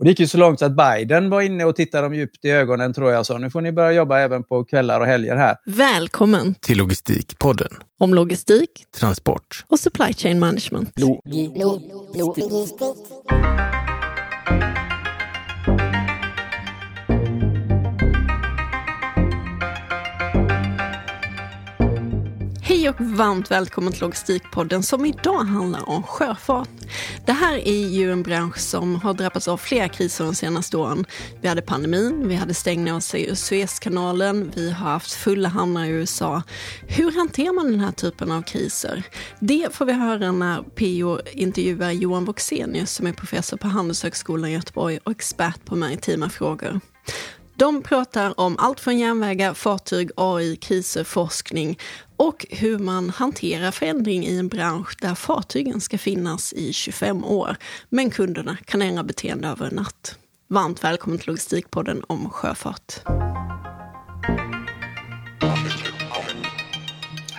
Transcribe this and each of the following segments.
Och det gick ju så långt att Biden var inne och tittade dem djupt i ögonen tror jag. Så nu får ni börja jobba även på kvällar och helger här. Välkommen till Logistikpodden. Om logistik, transport och supply chain management. Lo lo lo Hej och varmt välkommen till Logistikpodden som idag handlar om sjöfart. Det här är ju en bransch som har drabbats av flera kriser de senaste åren. Vi hade pandemin, vi hade stängning av Suezkanalen, vi har haft fulla hamnar i USA. Hur hanterar man den här typen av kriser? Det får vi höra när PO intervjuar Johan Voxenius som är professor på Handelshögskolan i Göteborg och expert på maritima frågor. De pratar om allt från järnvägar, fartyg, AI, kriser, forskning och hur man hanterar förändring i en bransch där fartygen ska finnas i 25 år, men kunderna kan ändra beteende över en natt. Varmt välkommen till Logistikpodden om sjöfart.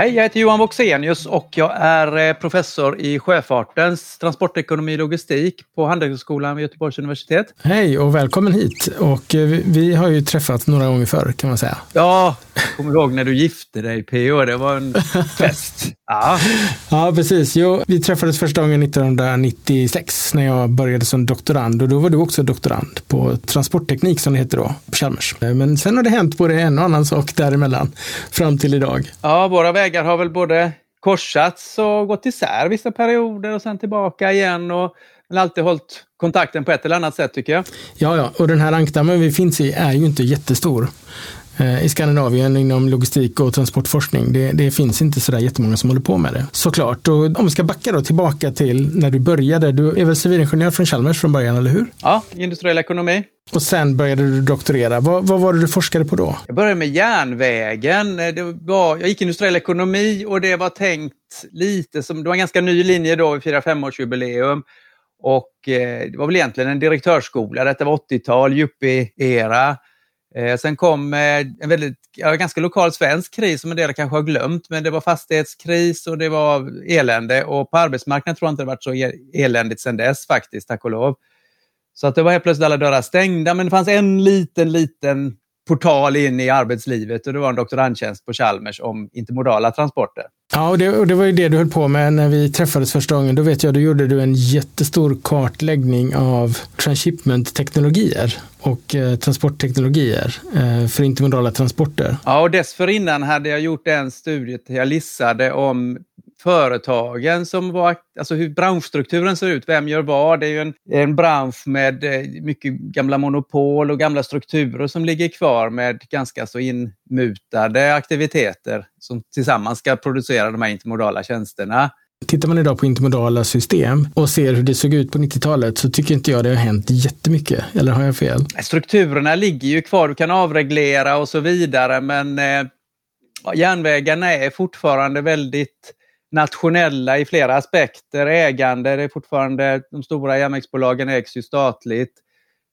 Hej, jag heter Johan Voxenius och jag är eh, professor i sjöfartens transportekonomi och logistik på Handelshögskolan vid Göteborgs universitet. Hej och välkommen hit. Och eh, vi har ju träffats några gånger förr kan man säga. Ja, jag kommer ihåg när du gifte dig PO, det var en fest. Ja. ja, precis. Jo, vi träffades första gången 1996 när jag började som doktorand och då var du också doktorand på transportteknik som det heter då, på Chalmers. Men sen har det hänt både en och annan sak däremellan fram till idag. Ja, våra vägar har väl både korsats och gått isär vissa perioder och sen tillbaka igen och men alltid hållit kontakten på ett eller annat sätt tycker jag. Ja, ja, och den här ankdammen vi finns i är ju inte jättestor. Eh, i Skandinavien inom logistik och transportforskning. Det, det finns inte sådär jättemånga som håller på med det. Såklart. Och om vi ska backa då tillbaka till när du började. Du är väl civilingenjör från Chalmers från början, eller hur? Ja, industriell ekonomi. Och sen började du doktorera. Vad, vad var det du forskade på då? Jag började med järnvägen. Det var, jag gick industriell ekonomi och det var tänkt lite som, det var en ganska ny linje då, vi firar femårsjubileum. Och eh, det var väl egentligen en direktörsskola. Detta var 80-tal, yuppie-era. Eh, sen kom eh, en väldigt, ja, ganska lokal svensk kris som en del kanske har glömt, men det var fastighetskris och det var elände och på arbetsmarknaden tror jag inte det varit så e-, eländigt sedan dess faktiskt, tack och lov. Så att det var helt plötsligt alla dörrar stängda, men det fanns en liten, liten portal in i arbetslivet och det var en doktorandtjänst på Chalmers om intermodala transporter. Ja, och det, och det var ju det du höll på med när vi träffades första gången. Då vet jag, då gjorde du en jättestor kartläggning av transshipment-teknologier och eh, transportteknologier eh, för intermodala transporter. Ja, och dessförinnan hade jag gjort en studie där jag lissade om företagen som var, alltså hur branschstrukturen ser ut, vem gör vad. Det är ju en, en bransch med eh, mycket gamla monopol och gamla strukturer som ligger kvar med ganska så inmutade aktiviteter som tillsammans ska producera de här intermodala tjänsterna. Tittar man idag på intermodala system och ser hur det såg ut på 90-talet så tycker inte jag det har hänt jättemycket. Eller har jag fel? Strukturerna ligger ju kvar, du kan avreglera och så vidare men eh, järnvägarna är fortfarande väldigt nationella i flera aspekter. Ägande, det är fortfarande, de stora järnvägsbolagen ägs ju statligt.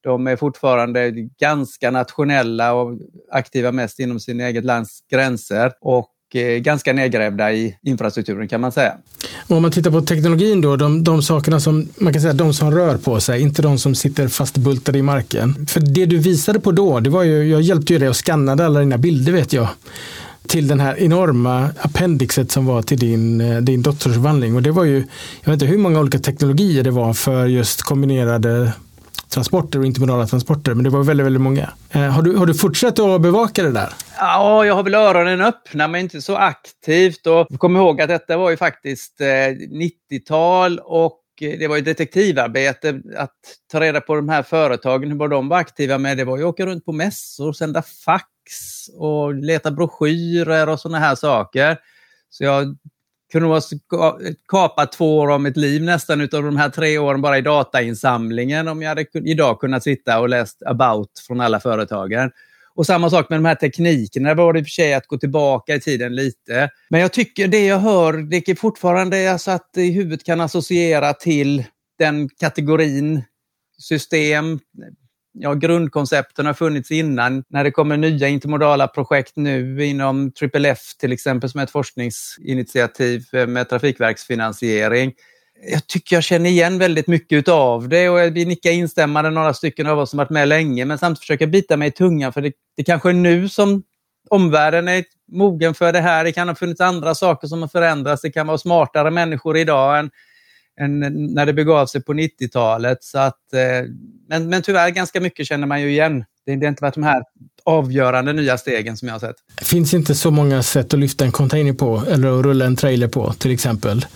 De är fortfarande ganska nationella och aktiva mest inom sin eget lands gränser. Och eh, ganska nedgrävda i infrastrukturen kan man säga. om man tittar på teknologin då, de, de sakerna som man kan säga de som rör på sig, inte de som sitter fastbultade i marken. För det du visade på då, det var ju, jag hjälpte ju dig och skannade alla dina bilder vet jag till den här enorma appendixet som var till din, eh, din doktorsavhandling. Och det var ju, jag vet inte hur många olika teknologier det var för just kombinerade transporter och intermodala transporter, men det var väldigt, väldigt många. Eh, har, du, har du fortsatt att bevaka det där? Ja, jag har väl öronen öppna, men inte så aktivt. Och kom ihåg att detta var ju faktiskt eh, 90-tal och Eh, det var ju detektivarbete att ta reda på de här företagen, hur de var aktiva med. Det var ju att åka runt på mässor, sända fax och leta broschyrer och sådana här saker. Så jag kunde ha kapat två år av mitt liv nästan utav de här tre åren bara i datainsamlingen om jag hade idag kunnat sitta och läst about från alla företagen. Och samma sak med de här teknikerna, det var det i och för sig att gå tillbaka i tiden lite. Men jag tycker det jag hör, det är fortfarande alltså att i huvudet kan associera till den kategorin system, ja, grundkoncepten har funnits innan. När det kommer nya intermodala projekt nu inom Triple F till exempel som är ett forskningsinitiativ med trafikverksfinansiering jag tycker jag känner igen väldigt mycket av det och vi nickar instämmande några stycken av oss som varit med länge men samtidigt försöka bita mig i tungan för det, det kanske är nu som omvärlden är mogen för det här. Det kan ha funnits andra saker som har förändrats. Det kan vara smartare människor idag än, än när det begav sig på 90-talet. Så att, eh, men, men tyvärr ganska mycket känner man ju igen. Det, det har inte varit de här avgörande nya stegen som jag har sett. Det finns inte så många sätt att lyfta en container på eller att rulla en trailer på till exempel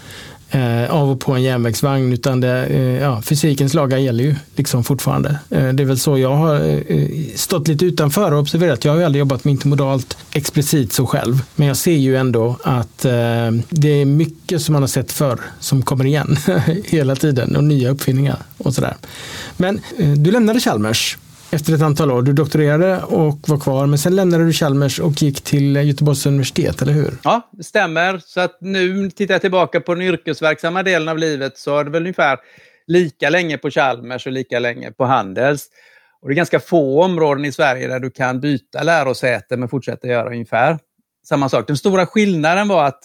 eh, av och på en järnvägsvagn utan det, eh, ja, fysikens lagar gäller ju liksom fortfarande. Eh, det är väl så jag har eh, stått lite utanför och observerat. Jag har ju aldrig jobbat med intermodalt explicit så själv. Men jag ser ju ändå att eh, det är mycket som man har sett förr som kommer igen hela tiden och nya uppfinningar och sådär. Men eh, du lämnade Chalmers efter ett antal år. Du doktorerade och var kvar, men sen lämnade du Chalmers och gick till Göteborgs universitet, eller hur? Ja, det stämmer. Så att nu tittar jag tillbaka på den yrkesverksamma delen av livet så är det väl ungefär lika länge på Chalmers och lika länge på Handels. Och det är ganska få områden i Sverige där du kan byta lärosäte men fortsätta göra ungefär samma sak. Den stora skillnaden var att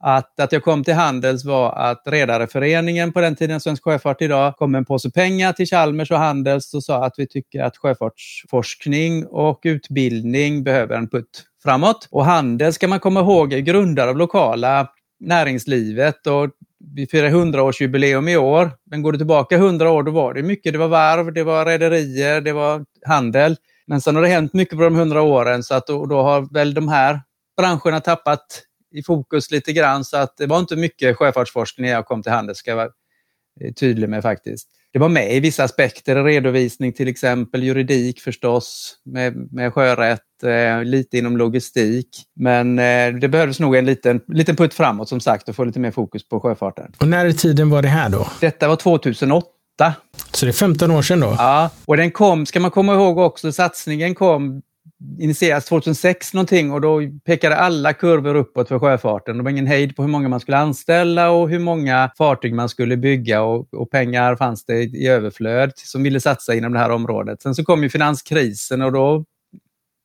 att, att jag kom till Handels var att Redareföreningen på den tiden, Svensk Sjöfart idag, kom med en påse pengar till Chalmers och Handels och sa att vi tycker att sjöfartsforskning och utbildning behöver en putt framåt. Och Handels ska man komma ihåg är grundare av lokala näringslivet och vi firar 100-årsjubileum i år. Men går du tillbaka 100 år, då var det mycket. Det var varv, det var rederier, det var handel. Men sen har det hänt mycket på de 100 åren så att då, då har väl de här branscherna tappat i fokus lite grann så att det var inte mycket sjöfartsforskning när jag kom till Handels, ska jag vara eh, tydlig med faktiskt. Det var med i vissa aspekter, redovisning till exempel, juridik förstås, med, med sjörätt, eh, lite inom logistik. Men eh, det behövdes nog en liten, liten putt framåt som sagt och få lite mer fokus på sjöfarten. Och när i tiden var det här då? Detta var 2008. Så det är 15 år sedan då? Ja, och den kom, ska man komma ihåg också, satsningen kom initierades 2006 någonting och då pekade alla kurvor uppåt för sjöfarten. Det var ingen hejd på hur många man skulle anställa och hur många fartyg man skulle bygga och, och pengar fanns det i överflöd som ville satsa inom det här området. Sen så kom ju finanskrisen och då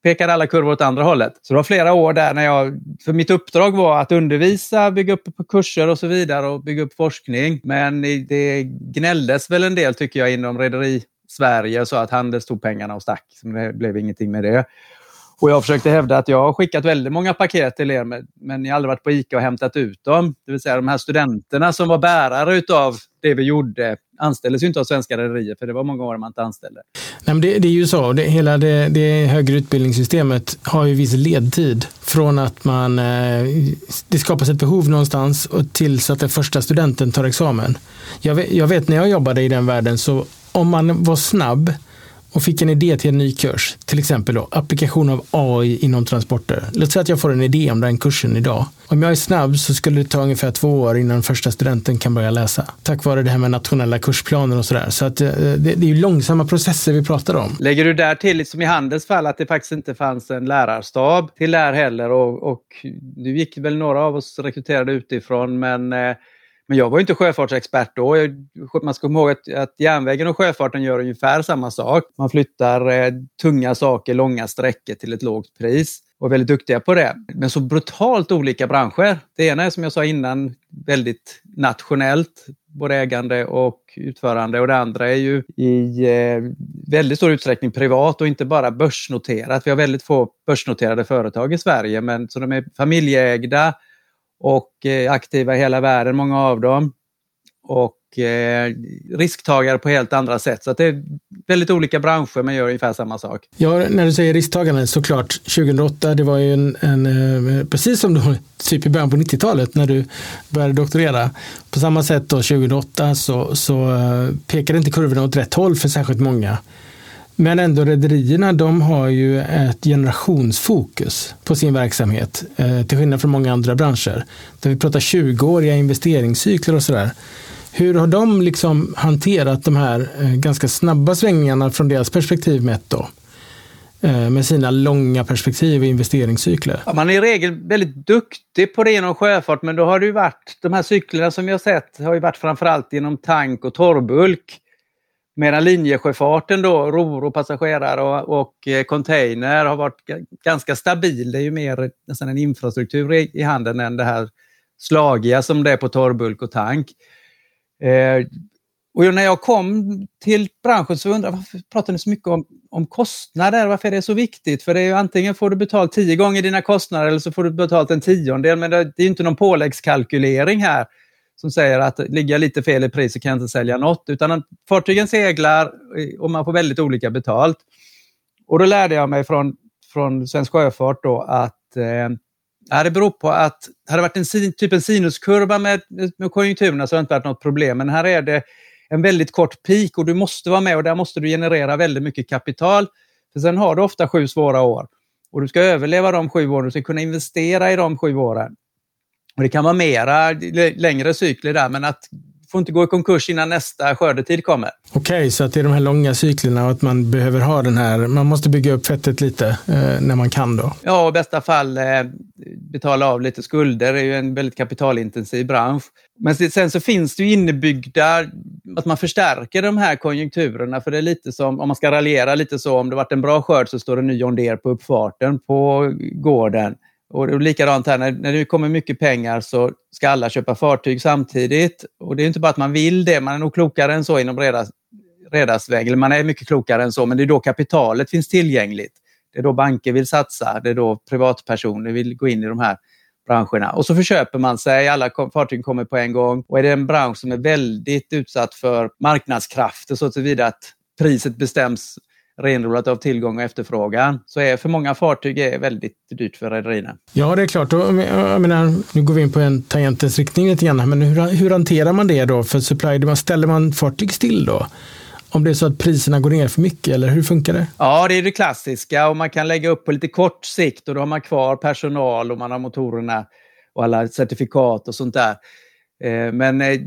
pekade alla kurvor åt andra hållet. Så det var flera år där när jag, för mitt uppdrag var att undervisa, bygga upp kurser och så vidare och bygga upp forskning. Men det gnälldes väl en del tycker jag inom rederi Sverige så att Handels tog pengarna och stack. Så det blev ingenting med det. Och jag försökte hävda att jag har skickat väldigt många paket till er, men ni har aldrig varit på ICA och hämtat ut dem. Det vill säga de här studenterna som var bärare utav det vi gjorde anställdes ju inte av svenska rederier, för det var många år man inte anställde. Nej, men det, det är ju så, det, hela det, det högre utbildningssystemet har ju viss ledtid från att man, eh, det skapas ett behov någonstans och tills att den första studenten tar examen. Jag vet, jag vet när jag jobbade i den världen så om man var snabb och fick en idé till en ny kurs, till exempel då, applikation av AI inom transporter. Låt säga att jag får en idé om den kursen idag. Om jag är snabb så skulle det ta ungefär två år innan första studenten kan börja läsa. Tack vare det här med nationella kursplaner och sådär. Så att eh, det, det är ju långsamma processer vi pratar om. Lägger du där till, som i Handels fall, att det faktiskt inte fanns en lärarstab till där heller och, och nu gick väl några av oss rekryterade utifrån men eh, men jag var inte sjöfartsexpert då. Man ska komma ihåg att, att järnvägen och sjöfarten gör ungefär samma sak. Man flyttar eh, tunga saker långa sträckor till ett lågt pris och är väldigt duktiga på det. Men så brutalt olika branscher. Det ena är som jag sa innan väldigt nationellt, både ägande och utförande och det andra är ju i eh, väldigt stor utsträckning privat och inte bara börsnoterat. Vi har väldigt få börsnoterade företag i Sverige men så de är familjeägda och eh, aktiva i hela världen, många av dem. Och eh, risktagare på helt andra sätt. Så det är väldigt olika branscher men gör ungefär samma sak. Ja, när du säger risktagande, såklart 2008, det var ju en, en eh, precis som då, typ i början på 90-talet när du började doktorera. På samma sätt då 2008 så, så eh, pekade inte kurvorna åt rätt håll för särskilt många. Men ändå rederierna de har ju ett generationsfokus på sin verksamhet. Eh, till skillnad från många andra branscher. Där vi pratar 20-åriga investeringscykler och sådär. Hur har de liksom hanterat de här eh, ganska snabba svängningarna från deras perspektiv mätt då? Eh, med sina långa perspektiv och investeringscykler. Ja, man är i regel väldigt duktig på det inom sjöfart men då har det ju varit, de här cyklerna som vi har sett har ju varit framförallt inom tank och torrbulk. Medan linjesjöfarten då, ror och passagerare och, och eh, container har varit ganska stabil. Det är ju mer nästan en infrastruktur i, i handeln än det här slagiga som det är på torrbulk och tank. Eh, och när jag kom till branschen så undrade jag varför pratar ni så mycket om, om kostnader? Varför är det så viktigt? För det är ju antingen får du betalt tio gånger dina kostnader eller så får du betalt en tiondel. Men det, det är inte någon påläggskalkylering här som säger att ligger jag lite fel i pris så kan jag inte sälja något. Utan fartygen seglar och man får väldigt olika betalt. Och då lärde jag mig från, från Svensk Sjöfart då att eh, det beror på att hade det varit en typ en sinuskurva med, med konjunkturerna så hade det inte varit något problem. Men här är det en väldigt kort peak och du måste vara med och där måste du generera väldigt mycket kapital. För Sen har du ofta sju svåra år och du ska överleva de sju åren. Du ska kunna investera i de sju åren. Och Det kan vara mera längre cykler där, men att får inte gå i konkurs innan nästa skördetid kommer. Okej, okay, så att det är de här långa cyklerna och att man behöver ha den här, man måste bygga upp fettet lite eh, när man kan då? Ja, i bästa fall eh, betala av lite skulder. Det är ju en väldigt kapitalintensiv bransch. Men sen så finns det ju innebyggda, att man förstärker de här konjunkturerna. För det är lite som, om man ska raljera lite så, om det varit en bra skörd så står det ny John Deere på uppfarten på gården. Och likadant här, när, när det kommer mycket pengar så ska alla köpa fartyg samtidigt. Och det är inte bara att man vill det, man är nog klokare än så inom redarsväg. Eller Man är mycket klokare än så, men det är då kapitalet finns tillgängligt. Det är då banker vill satsa, det är då privatpersoner vill gå in i de här branscherna. Och så förköper man sig, alla fartyg kommer på en gång. Och är det en bransch som är väldigt utsatt för marknadskrafter så tillvida att priset bestäms renodlat av tillgång och efterfrågan så är för många fartyg är väldigt dyrt för rederierna. Ja, det är klart. Och, jag menar, nu går vi in på en tangentens riktning lite grann, men hur, hur hanterar man det då för supply? Ställer man fartyg still då? Om det är så att priserna går ner för mycket, eller hur funkar det? Ja, det är det klassiska och man kan lägga upp på lite kort sikt och då har man kvar personal och man har motorerna och alla certifikat och sånt där. Eh, men eh,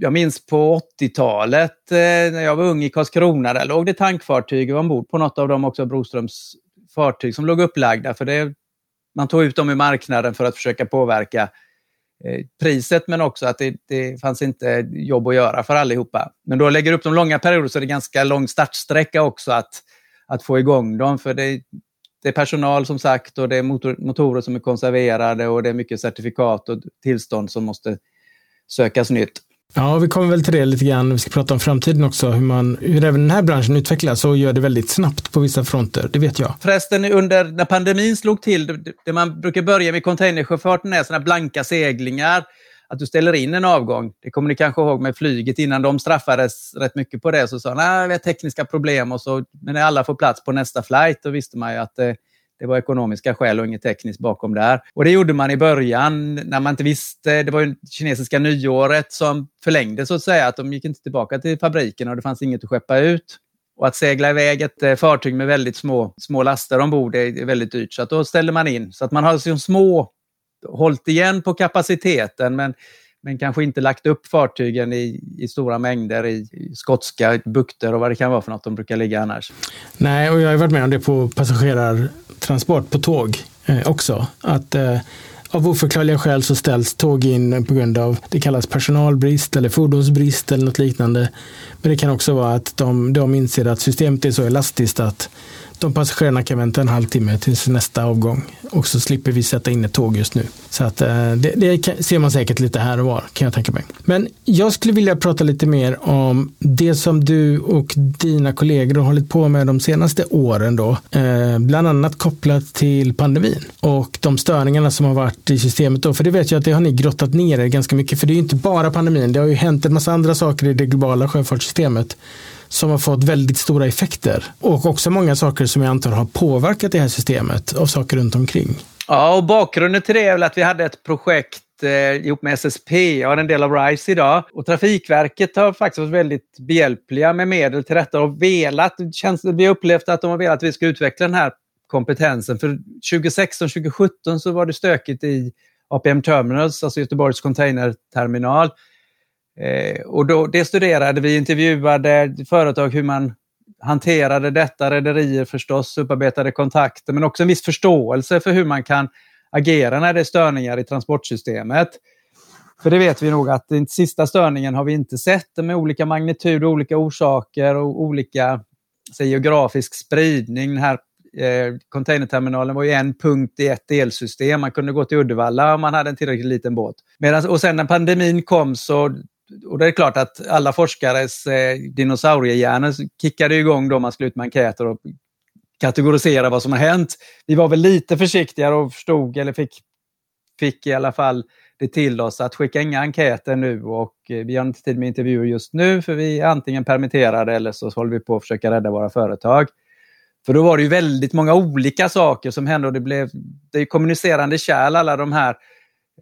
jag minns på 80-talet eh, när jag var ung i Karlskrona, där låg det tankfartyg ombord på något av dem också, Broströms fartyg som låg upplagda. För det, man tog ut dem i marknaden för att försöka påverka eh, priset men också att det, det fanns inte jobb att göra för allihopa. Men då lägger du upp de långa perioder så är det ganska lång startsträcka också att, att få igång dem. För det, det är personal som sagt och det är motor, motorer som är konserverade och det är mycket certifikat och tillstånd som måste sökas nytt. Ja, vi kommer väl till det lite grann. Vi ska prata om framtiden också, hur, man, hur även den här branschen utvecklas och gör det väldigt snabbt på vissa fronter. Det vet jag. Förresten, under när pandemin slog till, det, man brukar börja med containersjöfarten är sådana blanka seglingar, att du ställer in en avgång. Det kommer ni kanske ihåg med flyget innan de straffades rätt mycket på det. Så sa de, vi har tekniska problem och så, men när alla får plats på nästa flight, då visste man ju att det, det var ekonomiska skäl och inget tekniskt bakom där. Och det gjorde man i början när man inte visste. Det var ju kinesiska nyåret som förlängde så att säga. Att de gick inte tillbaka till fabriken och det fanns inget att skeppa ut. Och att segla iväg ett eh, fartyg med väldigt små, små laster ombord är väldigt dyrt. Så att då ställer man in. Så att man har liksom små, hållit igen på kapaciteten men men kanske inte lagt upp fartygen i, i stora mängder i, i, skotska bukter och vad det kan vara för något de brukar ligga annars. Nej, och jag har varit med om det på passagerartransport på tåg eh, också. Att eh, av oförklarliga skäl så ställs tåg in på grund av, det kallas personalbrist eller fordonsbrist eller något liknande. Men det kan också vara att de, de inser att systemet är så elastiskt att de passagerarna kan vänta en halvtimme tills nästa avgång och så slipper vi sätta in ett tåg just nu. Så att, eh, det, det, ser man säkert lite här och var kan jag tänka mig. Men jag skulle vilja prata lite mer om det som du och dina kollegor har hållit på med de senaste åren då. Eh, bland annat kopplat till pandemin och de störningarna som har varit i systemet då. För det vet jag att det har ni grottat ner er ganska mycket. För det är ju inte bara pandemin. Det har ju hänt en massa andra saker i det globala sjöfartssystemet som har fått väldigt stora effekter. Och också många saker som jag antar har påverkat det här systemet av saker runt omkring. Ja, och bakgrunden till det är väl att vi hade ett projekt eh, ihop med SSP, jag är en del av RISE idag. Och Trafikverket har faktiskt varit väldigt behjälpliga med medel till detta och velat, känns, vi har upplevt att de har velat att vi ska utveckla den här kompetensen. För 2016-2017 så var det stökigt i APM Terminals, alltså Göteborgs containerterminal. Eh, och då, det studerade vi, intervjuade företag hur man hanterade detta, rederier förstås, upparbetade kontakter, men också en viss förståelse för hur man kan agera när det är störningar i transportsystemet. För det vet vi nog att den sista störningen har vi inte sett med olika magnitud, olika orsaker och olika säg, geografisk spridning. Den här eh, containerterminalen var ju en punkt i ett delsystem. Man kunde gå till Uddevalla om man hade en tillräckligt liten båt. Medan, och sen när pandemin kom så och det är klart att alla forskares eh, dinosauriehjärnor kickade igång då man skulle ut med enkäter och kategorisera vad som har hänt. Vi var väl lite försiktigare och förstod, eller fick, fick i alla fall det till oss att skicka inga enkäter nu och eh, vi har inte tid med intervjuer just nu för vi är antingen permitterade eller så håller vi på att försöka rädda våra företag. För då var det ju väldigt många olika saker som hände och det blev det är kommunicerande kärl alla de här eh,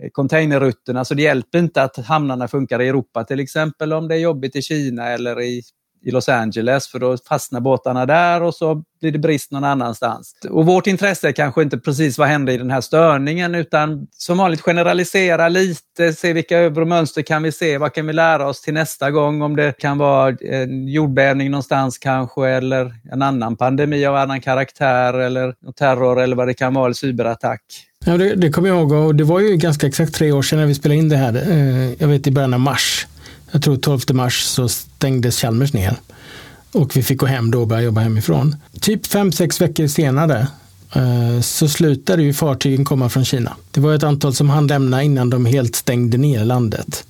Eh, containerrutterna så det hjälper inte att hamnarna funkar i Europa. Till exempel om det är jobbigt i Kina eller i i Los Angeles för då fastnar båtarna där och så blir det brist någon annanstans. Och vårt intresse är kanske inte precis vad hände i den här störningen utan som vanligt generalisera lite, se vilka övre mönster kan vi se, vad kan vi lära oss till nästa gång om det kan vara en jordbävning någonstans kanske eller en annan pandemi av annan karaktär eller terror eller vad det kan vara, eller cyberattack. Ja, det, det kommer jag ihåg och det var ju ganska exakt tre år sedan när vi spelade in det här. Eh, jag vet i början av mars jag tror 12 mars så stängdes Chalmers ner. Och vi fick gå hem då och börja jobba hemifrån. Typ fem sex veckor senare eh, så slutade ju fartygen komma från Kina. Det var ett antal som hann lämna innan de helt stängde ner landet.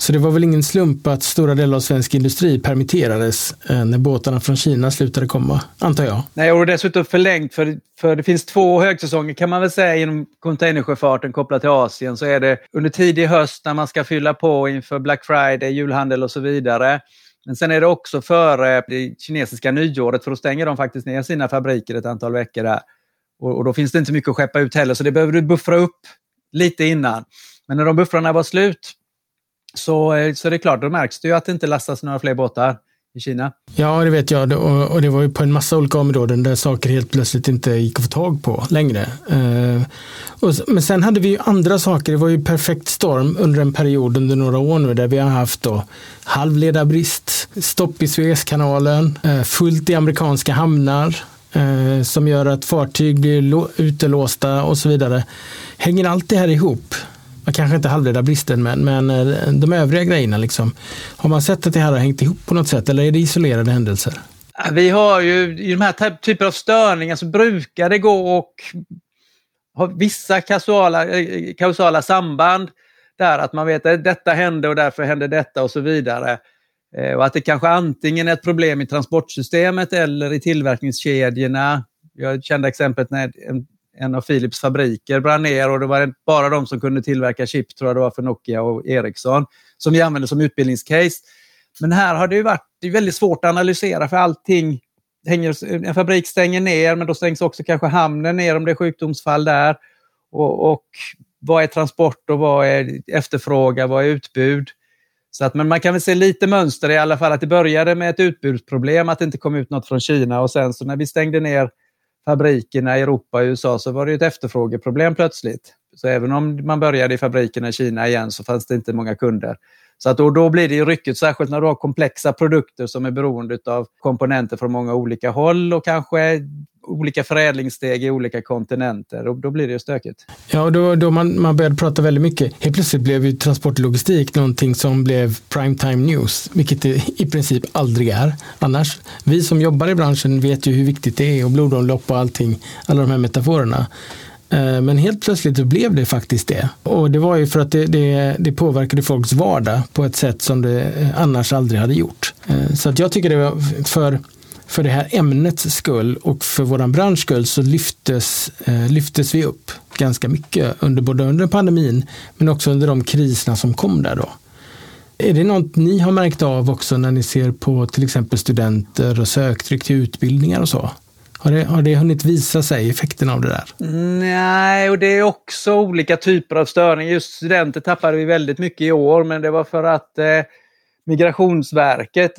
Så det var väl ingen slump att stora delar av svensk industri permitterades eh, när båtarna från Kina slutade komma, antar jag. Nej, och dessutom förlängt för, för det finns två högsäsonger kan man väl säga inom containersjöfarten kopplat till Asien. Så är det under tidig höst när man ska fylla på inför Black Friday, julhandel och så vidare. Men sen är det också före det kinesiska nyåret för då stänger de faktiskt ner sina fabriker ett antal veckor där. Och, och då finns det inte mycket att skeppa ut heller så det behöver du buffra upp lite innan. Men när de buffrarna var slut så, eh, så det är klart, då märks det ju att det inte lastas några fler båtar i Kina. Ja, det vet jag. Och det var ju på en massa olika områden där saker helt plötsligt inte gick att få tag på längre. Eh, men sen hade vi ju andra saker. Det var ju perfekt storm under en period under några år nu där vi har haft då halvledarbrist, stopp i Suezkanalen, eh, fullt i amerikanska hamnar eh, som gör att fartyg blir utelåsta och så vidare. Hänger allt det här ihop? Kanske inte halvledarbristen, men, men eh, de övriga grejerna. Liksom. Har man sett att det här har hängt ihop på något sätt eller är det isolerade händelser? Vi har ju i de här typer av störningar så brukar det gå och ha vissa kausala, eh, kausala samband där att man vet att detta hände och därför hände detta och så vidare. Eh, och att det kanske antingen är ett problem i transportsystemet eller i tillverkningskedjorna. Jag kände exemplet när en en av Philips fabriker brann ner och det var bara de som kunde tillverka chip, tror jag det var för Nokia och Ericsson, som vi använde som utbildningscase. Men här har det ju varit det är väldigt svårt att analysera för allting hänger, en fabrik stänger ner men då stängs också kanske hamnen ner om det är sjukdomsfall där. Och, och vad är transport och vad är efterfrågan, vad är utbud? Så att, men man kan väl se lite mönster i alla fall att det började med ett utbudsproblem, att det inte kom ut något från Kina och sen så när vi stängde ner fabrikerna i Europa och USA så var det ett efterfrågeproblem plötsligt. Så även om man började i fabrikerna i Kina igen så fanns det inte många kunder. Så att då, då blir det ju ryckigt, särskilt när du har komplexa produkter som är beroende av komponenter från många olika håll och kanske olika förädlingssteg i olika kontinenter och då blir det ju stökigt. Ja, och då, då man, man började prata väldigt mycket. Helt plötsligt blev ju transportlogistik någonting som blev primetime news, vilket det i princip aldrig är annars. Vi som jobbar i branschen vet ju hur viktigt det är och blodomlopp och allting, alla de här metaforerna. Eh, men helt plötsligt så blev det faktiskt det. Och det var ju för att det, det, det, påverkade folks vardag på ett sätt som det annars aldrig hade gjort. Eh, så att jag tycker det var för för det här ämnets skull och för våran bransch skull så lyftes, eh, lyftes vi upp ganska mycket under både under pandemin men också under de kriserna som kom där då. Är det något ni har märkt av också när ni ser på till exempel studenter och söktryck till utbildningar och så? Har det, har det hunnit visa sig, effekten av det där? Nej, och det är också olika typer av störningar. Just studenter tappade vi väldigt mycket i år, men det var för att eh, Migrationsverket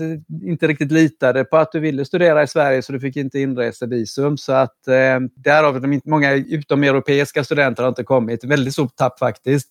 inte riktigt litade på att du ville studera i Sverige så du fick inte inresevisum. Så att eh, därav de många utomeuropeiska studenter har inte kommit. Väldigt stort tapp faktiskt.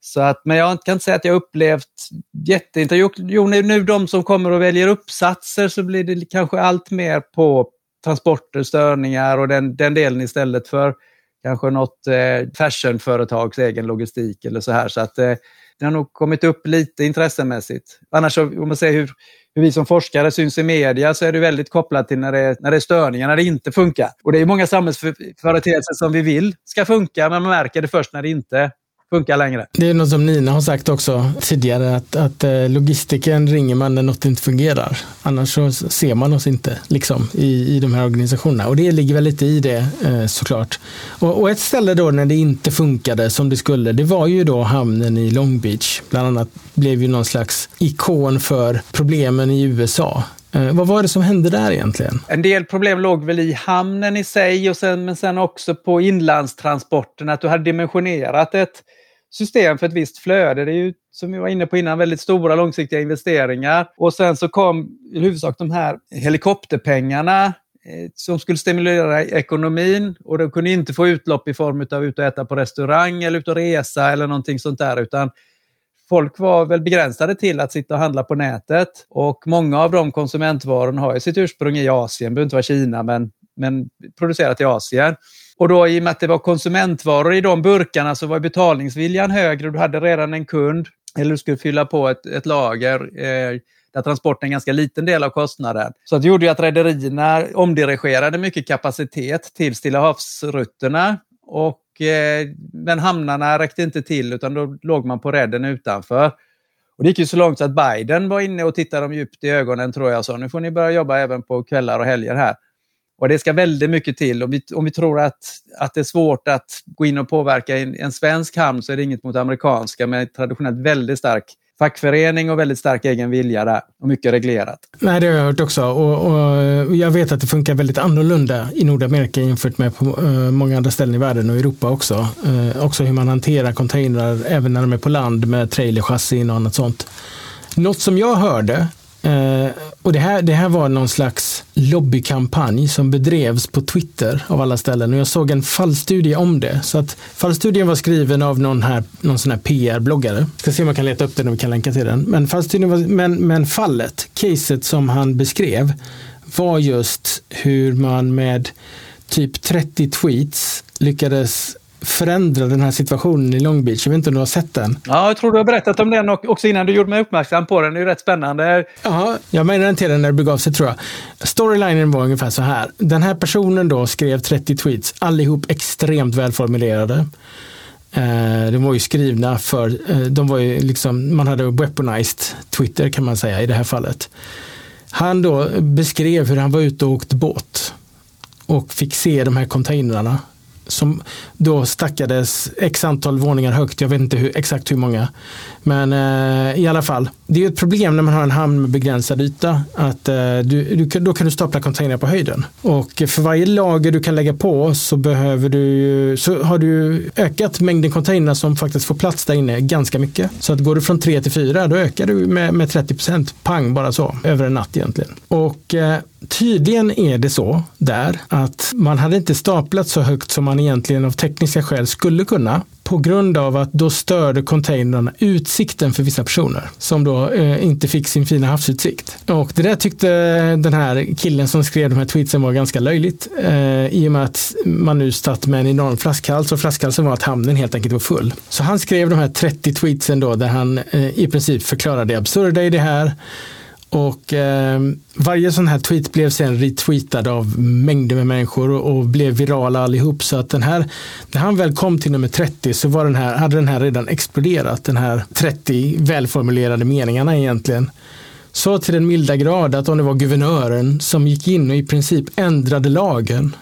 Så att, men jag kan inte säga att jag upplevt jätteintressant. Jo, nu de som kommer och väljer uppsatser så blir det kanske allt mer på transporter, störningar och den, den delen istället för kanske något eh, fashionföretags egen logistik eller så här. Så att eh, det har nog kommit upp lite intressemässigt. Annars om man ser hur, hur vi som forskare syns i media så är det väldigt kopplat till när det, är, när det är störningar, när det inte funkar. Och det är många samhällsföreteelser som vi vill ska funka, men man märker det först när det inte funka längre. Det är något som Nina har sagt också tidigare, att, att eh, logistiken ringer man när något inte fungerar. Annars så ser man oss inte liksom, i, i de här organisationerna. Och det ligger väl lite i det eh, såklart. Och, och ett ställe då när det inte funkade som det skulle, det var ju då hamnen i Long Beach. Bland annat blev ju någon slags ikon för problemen i USA. Eh, vad var det som hände där egentligen? En del problem låg väl i hamnen i sig, och sen, men sen också på inlandstransporten, att du hade dimensionerat ett system för ett visst flöde. Det är ju, som vi var inne på innan, väldigt stora långsiktiga investeringar. Och sen så kom i huvudsak de här helikopterpengarna eh, som skulle stimulera ekonomin och de kunde inte få utlopp i form av ut och äta på restaurang eller ut och resa eller någonting sånt där, utan folk var väl begränsade till att sitta och handla på nätet. Och många av de konsumentvarorna har ju sitt ursprung i Asien, det behöver inte vara Kina, men, men producerat i Asien. Och då i och med att det var konsumentvaror i de burkarna så var betalningsviljan högre. Du hade redan en kund, eller du skulle fylla på ett, ett lager eh, där transporten är en ganska liten del av kostnaden. Så det gjorde ju att rederierna omdirigerade mycket kapacitet till Stilla havsrutterna och Eh, men hamnarna räckte inte till utan då låg man på redden utanför. Och det gick ju så långt så att Biden var inne och tittade dem djupt i ögonen tror jag sa nu får ni börja jobba även på kvällar och helger här. Och det ska väldigt mycket till. Om vi, om vi tror att, att det är svårt att gå in och påverka en, en svensk hamn så är det inget mot amerikanska men traditionellt väldigt stark fackförening och väldigt stark egen vilja där och mycket reglerat. Nej, det har jag hört också och, och jag vet att det funkar väldigt annorlunda i Nordamerika jämfört med på eh, många andra ställen i världen och Europa också. Eh, också hur man hanterar containrar även när de är på land med trailerchassin och annat sånt. Något som jag hörde Uh, och det här, det här var någon slags lobbykampanj som bedrevs på Twitter av alla ställen. Och jag såg en fallstudie om det. Så att fallstudien var skriven av någon, här, någon sån här PR-bloggare. Ska se om jag kan leta upp den och vi kan länka till den. Men, fallstudien var, men, men fallet, caset som han beskrev, var just hur man med typ 30 tweets lyckades förändra den här situationen i Long Beach. Jag vet inte om du har sett den? Ja, jag tror du har berättat om den också innan du gjorde mig uppmärksam på den. Det är ju rätt spännande. Ja, jag menade till den när det begav sig tror jag. Storylinen var ungefär så här. Den här personen då skrev 30 tweets, allihop extremt välformulerade. Eh, de var ju skrivna för, eh, de var ju liksom, man hade weaponized Twitter kan man säga i det här fallet. Han då beskrev hur han var ute och åkte båt och fick se de här containrarna som då stackades x antal våningar högt. Jag vet inte hur, exakt hur många. Men eh, i alla fall, det är ett problem när man har en hamn med begränsad yta. Att, eh, du, du, då kan du stapla containrar på höjden. Och för varje lager du kan lägga på så, behöver du, så har du ökat mängden containrar som faktiskt får plats där inne ganska mycket. Så att går du från 3 till 4 då ökar du med, med 30 procent. Pang bara så, över en natt egentligen. Och eh, tydligen är det så där att man hade inte staplat så högt som man egentligen av tekniska skäl skulle kunna på grund av att då störde containrarna utsikten för vissa personer som då eh, inte fick sin fina havsutsikt. Och det där tyckte den här killen som skrev de här tweetsen var ganska löjligt eh, i och med att man nu satt med en enorm flaskhals och flaskhalsen var att hamnen helt enkelt var full. Så han skrev de här 30 tweetsen då där han eh, i princip förklarade det absurda i det här och eh, varje sån här tweet blev sen retweetad av mängder med människor och, och, blev virala allihop. Så att den här, när han väl kom till nummer 30 så var den här, hade den här redan exploderat. Den här 30 välformulerade meningarna egentligen. Så till den milda grad att om det var guvernören som gick in och i princip ändrade lagen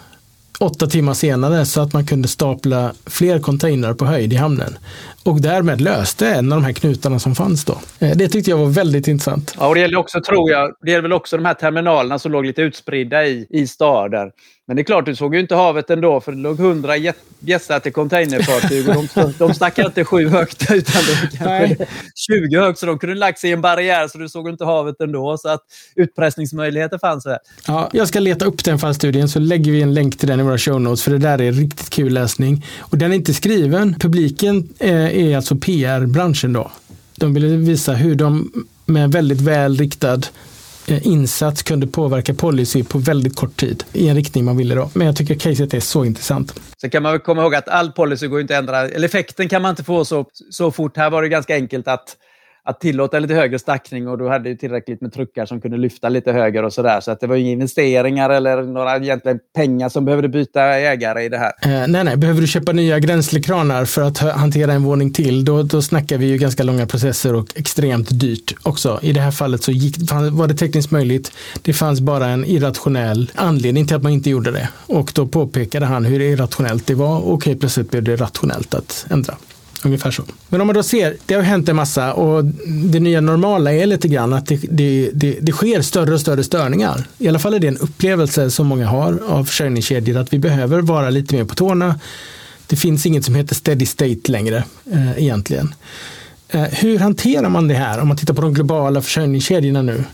åtta timmar senare så att man kunde stapla fler containrar på höjd i hamnen. Och därmed löste en av de här knutarna som fanns då. Eh, det tyckte jag var väldigt intressant. Ja, och det gäller också, tror jag, det gäller väl också de här terminalerna som låg lite utspridda i, i staden. Men det är klart, du såg ju inte havet ändå för det låg hundra gässar till containerfartyg och de, de stack inte sju högt utan de kanske 20 högt så de kunde lagt sig i en barriär så du såg inte havet ändå. Så att utpressningsmöjligheter fanns där. Ja, jag ska leta upp den fallstudien så lägger vi en länk till den i våra show notes för det där är riktigt kul läsning. Och den är inte skriven. Publiken är alltså PR-branschen då. De ville visa hur de med väldigt väl riktad eh, insats kunde påverka policy på väldigt kort tid i en riktning man ville då. Men jag tycker caset är så intressant. Sen kan man väl komma ihåg att all policy går inte att ändra, eller effekten kan man inte få så, så fort. Här var det ganska enkelt att, att tillåta lite högre stackning och då hade ju tillräckligt med truckar som kunde lyfta lite högre och sådär. Så att det var inga investeringar eller några egentligen pengar som behövde byta ägare i det här. Eh, nej, nej, behöver du köpa nya gränslekranar för att hantera en våning till, då, då snackar vi ju ganska långa processer och extremt dyrt också. I det här fallet så gick, var det tekniskt möjligt. Det fanns bara en irrationell anledning till att man inte gjorde det. Och då påpekade han hur irrationellt det var och helt plötsligt blev det rationellt att ändra. Ungefär så. Men om man då ser, det har hänt en massa och det nya normala är lite grann att det, det, det, det sker större och större störningar. I alla fall är det en upplevelse som många har av försörjningskedjor att vi behöver vara lite mer på tårna. Det finns inget som heter steady state längre eh, egentligen. Eh, hur hanterar man det här om man tittar på de globala försörjningskedjorna nu?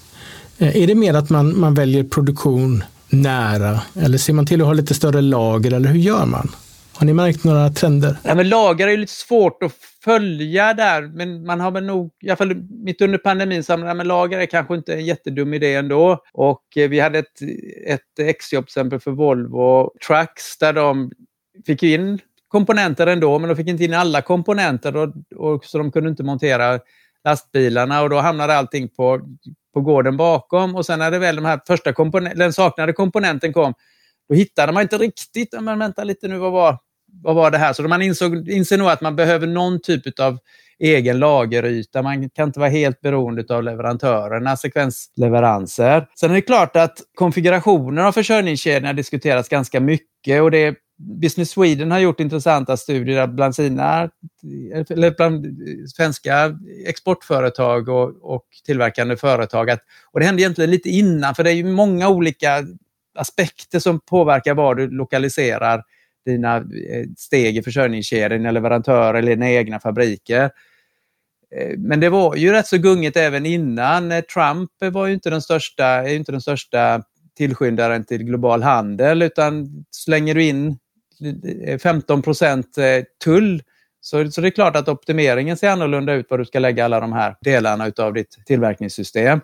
Eh, är det mer att man, man väljer produktion nära eller ser man till att ha lite större lager eller hur gör man? Har ni märkt några trender? Ja, men lagar är lite svårt att följa där, men man har väl nog, i alla fall mitt under pandemin, så ja, men lagar är kanske inte en jättedum idé ändå. Och eh, vi hade ett, ett exjobb till exempel för Volvo Trucks där de fick in komponenter ändå, men de fick inte in alla komponenter och, och, så de kunde inte montera lastbilarna och då hamnade allting på, på gården bakom och sen när det väl de här första komponenten, den saknade komponenten kom, då hittade man inte riktigt, men vänta lite nu, vad var, vad var det här? Så man insåg, inser nog att man behöver någon typ av egen lageryta. Man kan inte vara helt beroende av leverantörerna, sekvensleveranser. Sen är det klart att konfigurationen av försörjningskedjorna diskuteras ganska mycket och det Business Sweden har gjort intressanta studier bland sina eller bland svenska exportföretag och, och tillverkande företag. Att, och det hände egentligen lite innan, för det är ju många olika aspekter som påverkar var du lokaliserar dina eh, steg i försörjningskedjan, dina leverantörer eller dina egna fabriker. Eh, men det var ju rätt så gungigt även innan. Eh, Trump var ju inte den största, är inte den största tillskyndaren till global handel utan slänger du in 15% tull så, så det är klart att optimeringen ser annorlunda ut var du ska lägga alla de här delarna av ditt tillverkningssystem.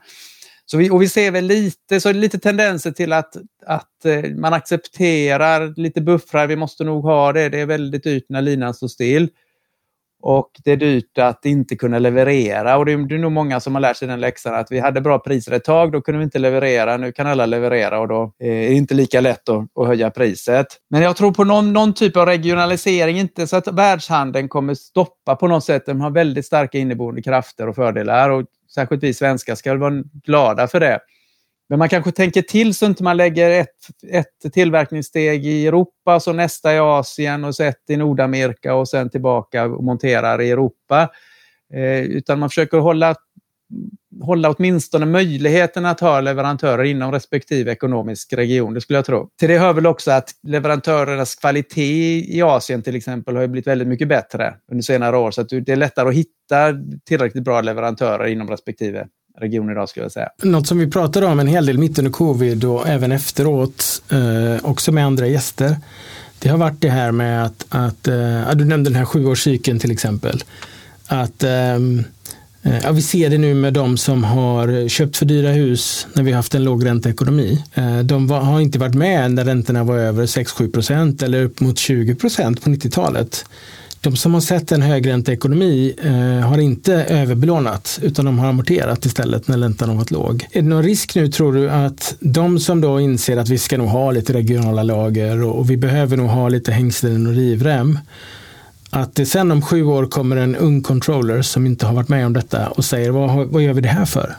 Så vi, och vi ser väl lite, så lite tendenser till att, att eh, man accepterar lite buffrar. Vi måste nog ha det. Det är väldigt dyrt när linan står still. Och det är dyrt att inte kunna leverera. Och det är, det är nog många som har lärt sig den läxan att vi hade bra priser ett tag, då kunde vi inte leverera. Nu kan alla leverera och då eh, är det inte lika lätt att, att höja priset. Men jag tror på någon, någon typ av regionalisering, inte så att världshandeln kommer stoppa på något sätt. De har väldigt starka inneboende krafter och fördelar. Och särskilt vi svenskar ska vara glada för det. Men man kanske tänker till så inte man lägger ett, ett tillverkningssteg i Europa, så nästa i Asien och så ett i Nordamerika och sen tillbaka och monterar i Europa. Eh, utan man försöker hålla, hålla åtminstone möjligheten att ha leverantörer inom respektive ekonomisk region, det skulle jag tro. Till det hör väl också att leverantörernas kvalitet i Asien till exempel har blivit väldigt mycket bättre under senare år, så att det är lättare att hitta tillräckligt bra leverantörer inom respektive region idag skulle jag säga. Något som vi pratade om en hel del mitt under covid och även efteråt, eh, också med andra gäster, det har varit det här med att, att eh, du nämnde den här sjuårscykeln till exempel, att eh, Eh, ja, vi ser det nu med de som har köpt för dyra hus när vi har haft en lågränteekonomi. Eh, de var, har inte varit med när räntorna var över 6-7 procent eller upp mot 20 procent på 90-talet. De som har sett en högränteekonomi eh, har inte överbelånat utan de har amorterat istället när räntan har varit låg. Är det någon risk nu tror du att de som då inser att vi ska nog ha lite regionala lager och, och vi behöver nog ha lite hängslen och rivrem att det sen om sju år kommer en ung controller som inte har varit med om detta och säger vad, vad gör vi det här för?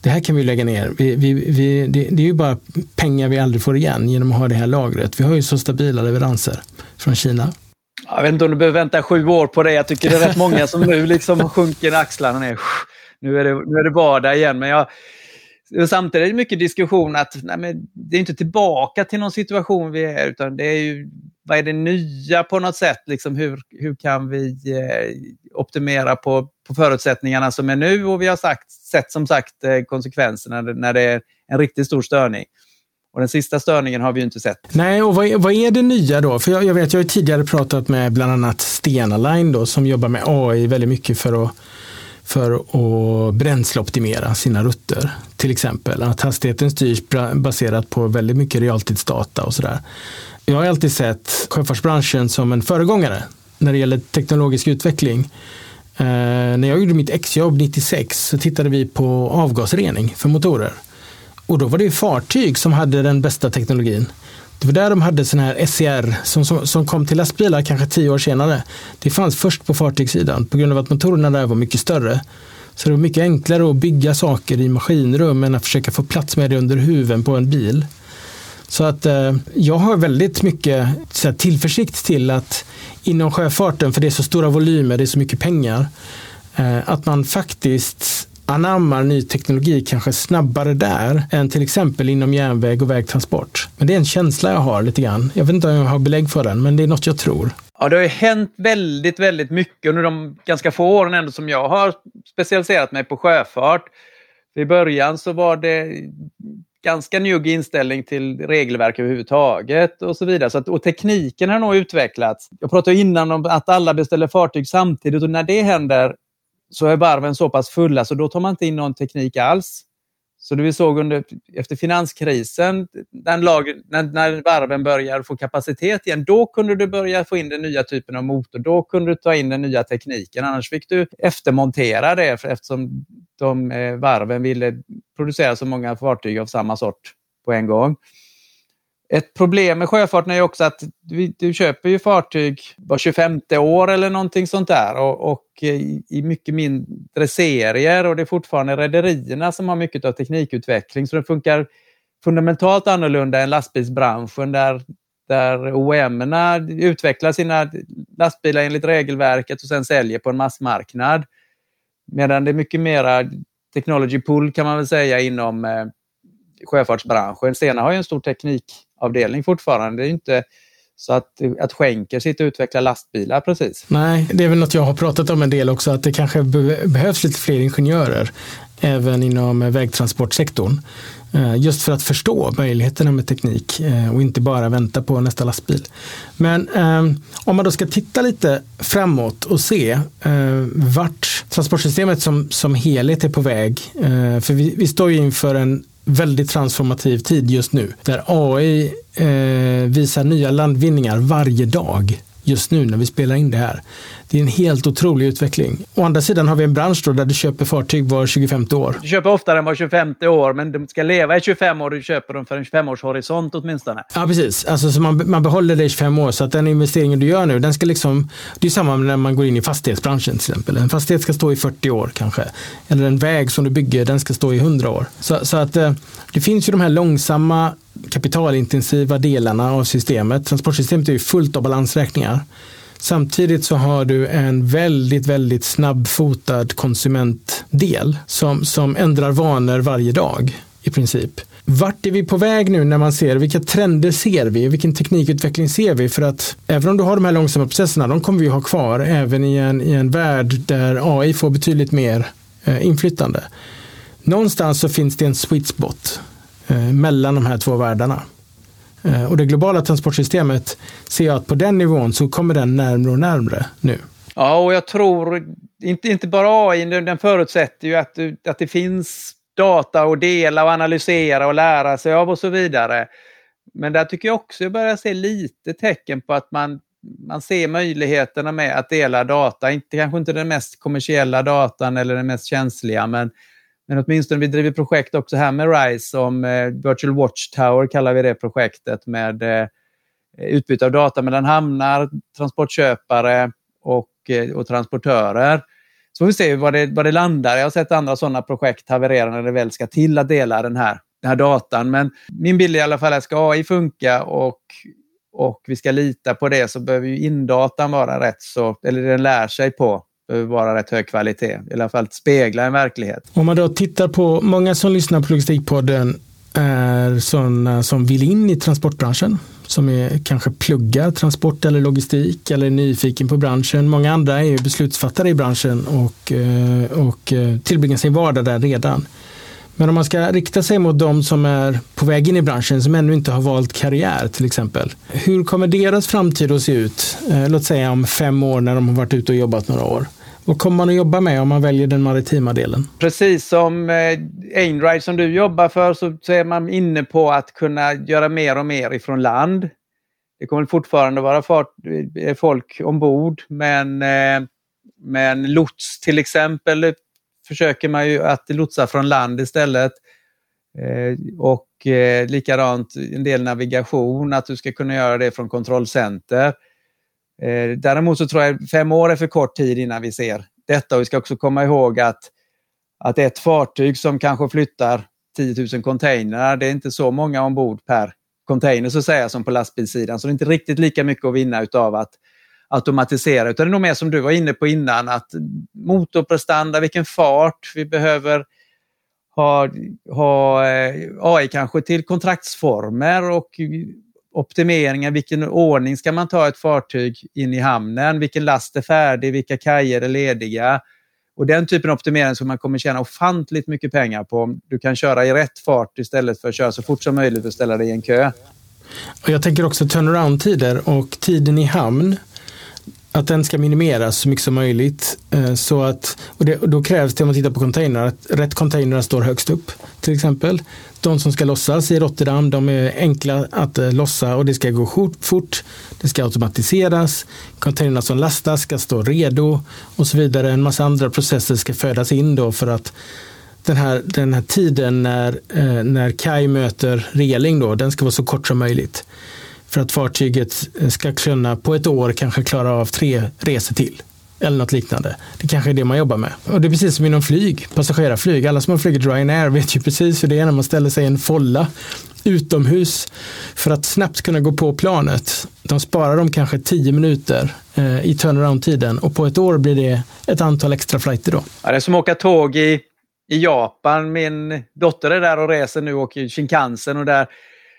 Det här kan vi lägga ner. Vi, vi, vi, det, det, är ju bara pengar vi aldrig får igen genom att ha det här lagret. Vi har ju så stabila leveranser från Kina. Jag vet inte om du behöver vänta sju år på det. Jag tycker det är rätt många som nu liksom sjunker axlarna ner. Nu är det, nu är det vardag igen. Men jag, samtidigt är det mycket diskussion att nej, men det är inte tillbaka till någon situation vi är utan det är ju vad är det nya på något sätt? Liksom hur, hur kan vi eh, optimera på, på förutsättningarna som är nu? Och vi har sagt, sett som sagt eh, konsekvenserna när det är en riktigt stor störning. Och den sista störningen har vi ju inte sett. Nej, och vad är, vad är det nya då? För jag, jag vet, jag har tidigare pratat med bland annat Stena Line då, som jobbar med AI väldigt mycket för att för att bränsleoptimera sina rutter. Till exempel att hastigheten styrs baserat på väldigt mycket realtidsdata och sådär. Jag har alltid sett sjöfartsbranschen som en föregångare när det gäller teknologisk utveckling. Eh, när jag gjorde mitt exjobb 96 så tittade vi på avgasrening för motorer. Och då var det fartyg som hade den bästa teknologin. Det var där de hade sådana här SCR som, som, som, kom till lastbilar kanske tio år senare. Det fanns först på fartygssidan på grund av att motorerna där var mycket större. Så det var mycket enklare att bygga saker i maskinrum än att försöka få plats med det under huven på en bil. Så att eh, jag har väldigt mycket så här, tillförsikt till att inom sjöfarten, för det är så stora volymer, det är så mycket pengar, eh, att man faktiskt anammar ny teknologi kanske snabbare där än till exempel inom järnväg och vägtransport. Men det är en känsla jag har lite grann. Jag vet inte om jag har belägg för den, men det är något jag tror. Ja, det har ju hänt väldigt, väldigt mycket under de ganska få åren ändå som jag har specialiserat mig på sjöfart. I början så var det ganska njugg inställning till regelverk överhuvudtaget och så vidare. Så att, och tekniken har nog utvecklats. Jag pratade innan om att alla beställer fartyg samtidigt och när det händer så är varven så pass fulla så då tar man inte in någon teknik alls. Så det vi såg under, efter finanskrisen, den lag, när, när varven börjar få kapacitet igen, då kunde du börja få in den nya typen av motor. Då kunde du ta in den nya tekniken. Annars fick du eftermontera det eftersom de, eh, varven ville producera så många fartyg av samma sort på en gång. Ett problem med sjöfarten är också att du, du köper ju fartyg var 25 år eller någonting sånt där och, och i mycket mindre serier och det är fortfarande rederierna som har mycket av teknikutveckling så det funkar fundamentalt annorlunda än lastbilsbranschen där, där OEM utvecklar sina lastbilar enligt regelverket och sen säljer på en massmarknad. Medan det är mycket mera technology pull kan man väl säga inom eh, sjöfartsbranschen. Stena har ju en stor teknik avdelning fortfarande. Det är inte så att, att Schenker sitter och utvecklar lastbilar precis. Nej, det är väl något jag har pratat om en del också, att det kanske be behövs lite fler ingenjörer även inom eh, vägtransportsektorn. Eh, just för att förstå möjligheterna med teknik eh, och inte bara vänta på nästa lastbil. Men om man då ska titta lite framåt och se vart transportsystemet som, som helhet är på väg. För vi, vi står ju inför en väldigt transformativ tid just nu. Där AI eh, visar nya landvinningar varje dag just nu när vi spelar in det här. Det är en helt otrolig utveckling. Å andra sidan har vi en bransch där du köper fartyg var 25 år. Du köper oftare än var 25 år, men de ska leva i 25 år. Du köper dem för en 25-årshorisont åtminstone. Ja, precis. Alltså, så man, man behåller det i 25 år. Så att den investeringen du gör nu, den ska liksom... Det är samma när man går in i fastighetsbranschen till exempel. En fastighet ska stå i 40 år kanske. Eller en väg som du bygger, den ska stå i 100 år. Så, så att eh, det finns ju de här långsamma kapitalintensiva delarna av systemet. Transportsystemet är ju fullt av balansräkningar. Samtidigt så har du en väldigt, väldigt snabbfotad konsumentdel som, som ändrar vanor varje dag i princip. Vart är vi på väg nu när man ser, vilka trender ser vi, vilken teknikutveckling ser vi? För att även om du har de här långsamma processerna, de kommer vi ha kvar även i en, i en värld där AI får betydligt mer eh, inflytande. Någonstans så finns det en sweet spot eh, mellan de här två världarna. Eh, och det globala transportsystemet ser jag att på den nivån så kommer den närmre och närmre nu. Ja, och jag tror inte, inte bara AI, den förutsätter ju att, att det finns data att dela och analysera och lära sig av och så vidare. Men där tycker jag också jag börjar se lite tecken på att man, man ser möjligheterna med att dela data. Inte, kanske inte den mest kommersiella datan eller den mest känsliga, men men åtminstone vi driver projekt också här med RISE om eh, Virtual Watchtower kallar vi det projektet med eh, utbyte av data mellan hamnar, transportköpare och, eh, och transportörer. Så får vi se vad det, vad det landar. Jag har sett andra sådana projekt haverera när det väl ska till att dela den här, den här datan. Men min bild är i alla fall att ska AI funka och, och vi ska lita på det så behöver ju indatan vara rätt så, eller den lär sig på behöver vara rätt hög kvalitet. I alla fall spegla en verklighet. Om man då tittar på, många som lyssnar på Logistikpodden är sådana som vill in i transportbranschen. Som är, kanske pluggar transport eller logistik eller är nyfiken på branschen. Många andra är beslutsfattare i branschen och, eh, och eh, tillbringar sin vardag där redan. Men om man ska rikta sig mot de som är på väg in i branschen som ännu inte har valt karriär till exempel. Hur kommer deras framtid att se ut? Eh, låt säga om fem år när de har varit ute och jobbat några år. Vad kommer man att jobba med om man väljer den maritima delen? Precis som eh, Einride som du jobbar för så, så är man inne på att kunna göra mer och mer ifrån land. Det kommer fortfarande vara fart, eh, folk ombord men eh, men lots till exempel försöker man ju att lotsa från land istället. Och likadant en del navigation, att du ska kunna göra det från kontrollcenter. Eh, däremot så tror jag fem år är för kort tid innan vi ser detta. Och vi ska också komma ihåg att, att ett fartyg som kanske flyttar 10 000 containrar, det är inte så många ombord per container så att säga som på lastbilssidan. Så det är inte riktigt lika mycket att vinna utav att automatisera. Utan det är nog mer som du var inne på innan, att motorprestanda, vilken fart vi behöver ha, ha eh, AI kanske till kontraktsformer och optimeringar, vilken ordning ska man ta ett fartyg in i hamnen, vilken last är färdig, vilka kajer är lediga. Och den typen av optimering som man kommer tjäna ofantligt mycket pengar på. Om du kan köra i rätt fart istället för att köra så fort som möjligt och ställa dig i en kö. Och jag tänker också turnaround-tider och tiden i hamn att den ska minimeras så mycket som möjligt. Eh, så att, och, det, och då krävs det om man tittar på containrar att rätt containrar står högst upp till exempel. De som ska lossas i Rotterdam de är enkla att eh, lossa och det ska gå fort. Det ska automatiseras. Containrarna som lastas ska stå redo och så vidare. En massa andra processer ska födas in då för att den här, den här tiden när, eh, när kaj möter reling då, den ska vara så kort som möjligt för att fartyget eh, ska kunna på ett år kanske klara av tre resor till. Eller något liknande. Det kanske är det man jobbar med. Och det är precis som inom flyg, passagerarflyg. Alla som har flugit Ryanair vet ju precis hur det är när man ställer sig i en folla utomhus för att snabbt kunna gå på planet. De sparar dem kanske tio minuter eh, i turnaround-tiden och på ett år blir det ett antal extra flighter då. Ja, det är som att åka tåg i, i Japan. Min dotter är där och reser nu och åker Shinkansen och där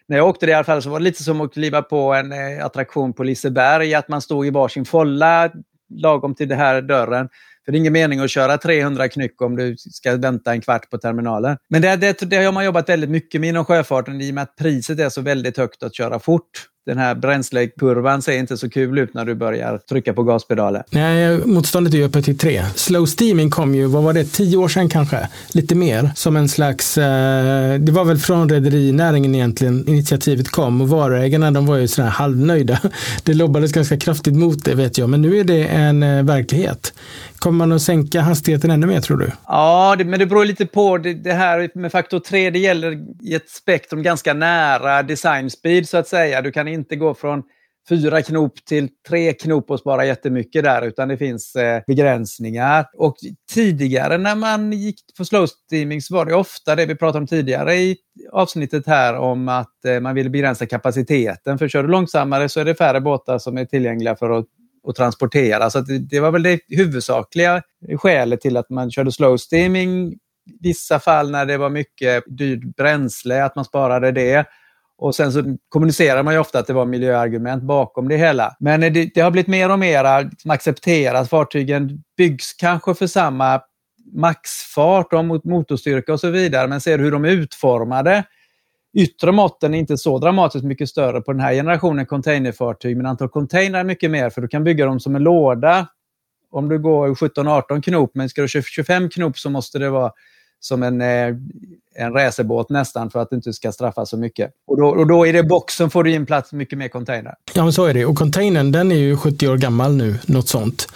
när jag åkte det i alla fall så var det lite som att kliva på en eh, attraktion på Liseberg, att man stod i varsin folla lagom till den här dörren. För det är ingen mening att köra 300 knyck om du ska vänta en kvart på terminalen. Men det, det, det har man jobbat väldigt mycket med inom sjöfarten i och med att priset är så väldigt högt att köra fort den här bränslekurvan ser inte så kul ut när du börjar trycka på gaspedalen. Nej, motståndet är ju uppe till tre. Slow steaming kom ju, vad var det, tio år sedan kanske? Lite mer. Som en slags, eh, det var väl från rederinäringen egentligen initiativet kom och varuägarna de var ju sådär halvnöjda. Det lobbades ganska kraftigt mot det vet jag, men nu är det en eh, verklighet. Kommer man att sänka hastigheten ännu mer tror du? Ja, det, men det beror lite på. Det, det, här med faktor 3, det gäller i ett spektrum ganska nära design speed så att säga. Du kan inte gå från fyra knop till tre knop och spara jättemycket där, utan det finns eh, begränsningar. Och tidigare när man gick på slow steaming så var det ofta det vi pratade om tidigare i avsnittet här om att eh, man ville begränsa kapaciteten. För kör du långsammare så är det färre båtar som är tillgängliga för att och transportera. Så det, det, var väl det huvudsakliga skälet till att man körde slow steaming. Vissa fall när det var mycket dyrt bränsle, att man sparade det. Och sen så kommunicerar man ju ofta att det var miljöargument bakom det hela. Men det, det har blivit mer och mer liksom accepterat. Fartygen byggs kanske för samma maxfart och motorstyrka och så vidare, men ser hur de är utformade yttre måtten är inte så dramatiskt mycket större på den här generationen containerfartyg, men antal containrar är mycket mer för du kan bygga dem som en låda. Om du går 17-18 knop, men ska du köra 25 knop så måste det vara som en, eh, en racerbåt nästan för att du inte ska straffa så mycket. Och då, och då i det boxen får du in plats mycket mer containrar. Ja, men så är det. Och containern den är ju 70 år gammal nu, något sånt.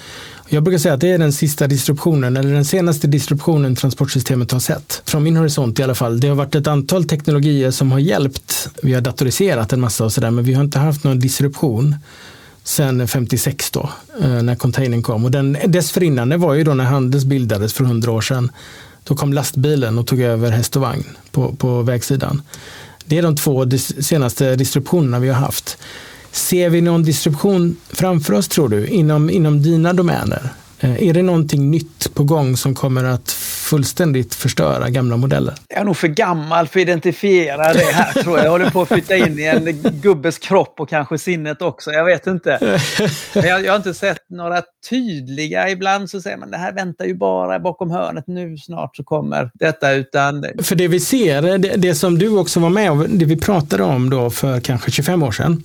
Jag brukar säga att det är den sista disruptionen, eller den senaste disruptionen transportsystemet har sett. Från min horisont i alla fall. Det har varit ett antal teknologier som har hjälpt. Vi har datoriserat en massa och sådär, men vi har inte haft någon disruption sen 56 då, eh, när containern kom. Och den dessförinnan, det var ju då när Handels bildades för 100 år sedan. Då kom lastbilen och tog över häst och vagn på, på vägsidan. Det är de två senaste disruptionerna vi har haft. Ser vi någon distribution framför oss tror du, inom, inom dina domäner? Eh, är det någonting nytt på gång som kommer att fullständigt förstöra gamla modeller? Jag är nog för gammal för att identifiera det här tror jag. Jag håller på att flytta in i en gubbes kropp och kanske sinnet också. Jag vet inte. Men jag, jag har inte sett några tydliga. Ibland så säger man det här väntar ju bara bakom hörnet. Nu snart så kommer detta. Utan... För det vi ser, det, det som du också var med om, det vi pratade om då för kanske 25 år sedan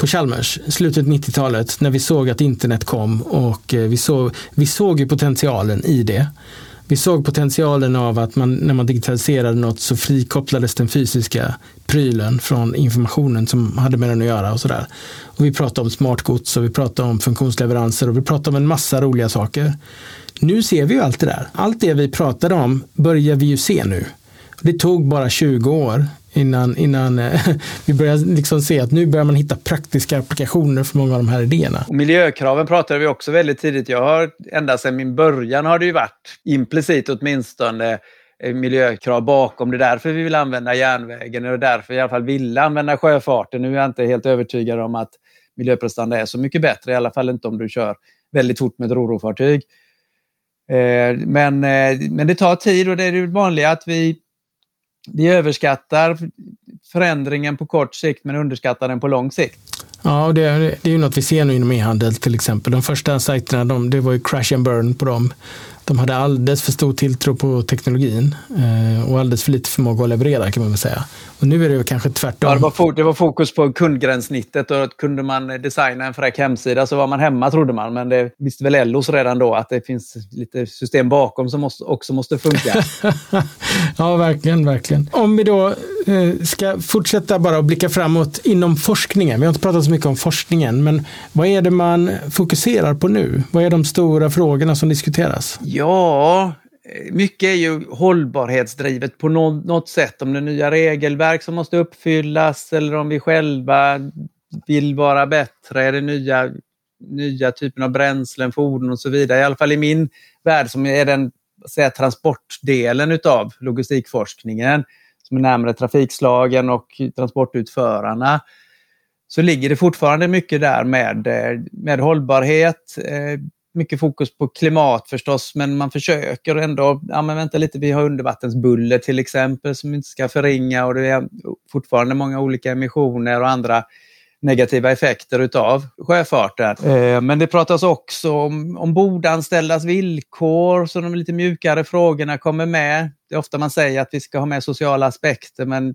på Chalmers, slutet 90-talet, när vi såg att internet kom och eh, vi såg, vi såg ju potentialen i det. Vi såg potentialen av att man, när man digitaliserade något så frikopplades den fysiska prylen från informationen som hade med den att göra och sådär. Och vi pratade om smartgods och vi pratade om funktionsleveranser och vi pratade om en massa roliga saker. Nu ser vi ju allt det där. Allt det vi pratade om börjar vi ju se nu. Det tog bara 20 år innan, innan eh, vi börjar liksom se att nu börjar man hitta praktiska applikationer för många av de här idéerna. Och miljökraven pratade vi också väldigt tidigt. Jag har ända sedan min början har det ju varit implicit åtminstone eh, miljökrav bakom. Det är därför vi vill använda järnvägen och det är därför vi i alla fall vill använda sjöfarten. Nu är jag inte helt övertygad om att miljöprestanda är så mycket bättre, i alla fall inte om du kör väldigt fort med ett rorofartyg. Eh, men, men det tar tid och det är det vanliga att vi vi överskattar förändringen på kort sikt men underskattar den på lång sikt. Ja, det är, det är ju något vi ser nu inom e-handel till exempel. De första sajterna, de, det var ju crash and burn på dem. De hade alldeles för stor tilltro på teknologin eh, och alldeles för lite förmåga att leverera kan man väl säga. Och nu är det kanske tvärtom. Ja, det, var det var fokus på kundgränssnittet och att kunde man designa en fräck hemsida så var man hemma trodde man. Men det visste väl Ellos redan då att det finns lite system bakom som måste, också måste funka. ja, verkligen, verkligen. Om vi då eh, ska fortsätta bara att blicka framåt inom forskningen. Vi har inte pratat så mycket om forskningen, men vad är det man fokuserar på nu? Vad är de stora frågorna som diskuteras? Ja, Ja, eh, mycket är ju hållbarhetsdrivet på något sätt. Om det är nya regelverk som måste uppfyllas eller om vi själva vill vara bättre. Är det nya, nya typer av bränslen, fordon och så vidare. I alla fall i min värld som är den säga, transportdelen utav logistikforskningen som är närmare trafikslagen och transportutförarna så ligger det fortfarande mycket där med, eh, med hållbarhet, eh, mycket fokus på klimat förstås, men man försöker ändå, ja men vänta lite, vi har undervattensbuller till exempel som inte ska förringa och det är fortfarande många olika emissioner och andra negativa effekter utav sjöfarten. Eh, men det pratas också om ombordanställdas villkor, så de lite mjukare frågorna kommer med. Det är ofta man säger att vi ska ha med sociala aspekter, men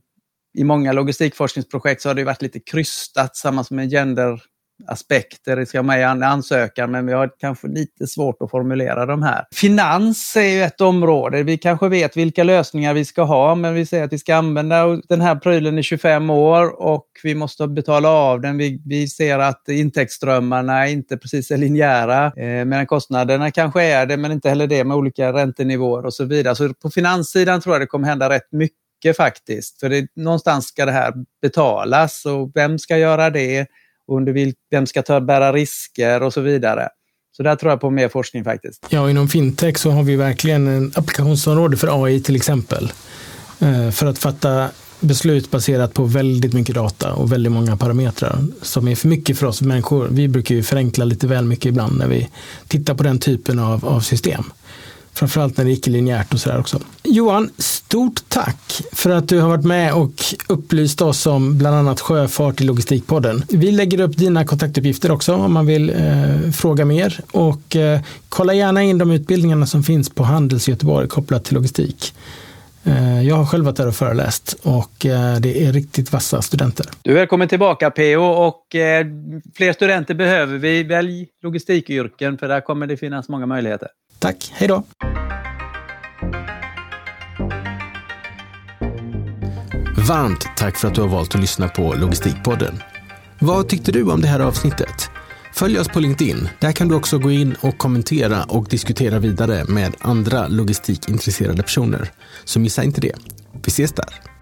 i många logistikforskningsprojekt så har det varit lite krystat, samma som en gender aspekter det ska med i ansökan, men vi har kanske lite svårt att formulera de här. Finans är ju ett område. Vi kanske vet vilka lösningar vi ska ha, men vi säger att vi ska använda den här prylen i 25 år och vi måste betala av den. Vi, vi ser att intäktsströmmarna inte precis är linjära, eh, medan kostnaderna kanske är det, men inte heller det med olika räntenivåer och så vidare. Så på finanssidan tror jag det kommer hända rätt mycket faktiskt. För det, någonstans ska det här betalas och vem ska göra det? Under vil, vem ska ta, bära risker och så vidare. Så där tror jag på mer forskning faktiskt. Ja, inom fintech så har vi verkligen en applikationsområde för AI till exempel. Eh, för att fatta beslut baserat på väldigt mycket data och väldigt många parametrar som är för mycket för oss människor. Vi brukar ju förenkla lite väl mycket ibland när vi tittar på den typen av, av system. Framförallt när det är icke-linjärt och sådär också. Johan, stort tack för att du har varit med och upplyst oss om bland annat sjöfart i Logistikpodden. Vi lägger upp dina kontaktuppgifter också om man vill eh, fråga mer och eh, kolla gärna in de utbildningarna som finns på Handels Göteborg kopplat till logistik. Eh, jag har själv varit där och föreläst och eh, det är riktigt vassa studenter. Du är välkommen tillbaka PO och eh, fler studenter behöver vi. Välj logistikyrken för där kommer det finnas många möjligheter. Tack, hej då! Varmt tack för att du har valt att lyssna på Logistikpodden. Vad tyckte du om det här avsnittet? Följ oss på LinkedIn. Där kan du också gå in och kommentera och diskutera vidare med andra logistikintresserade personer. Så missa inte det. Vi ses där.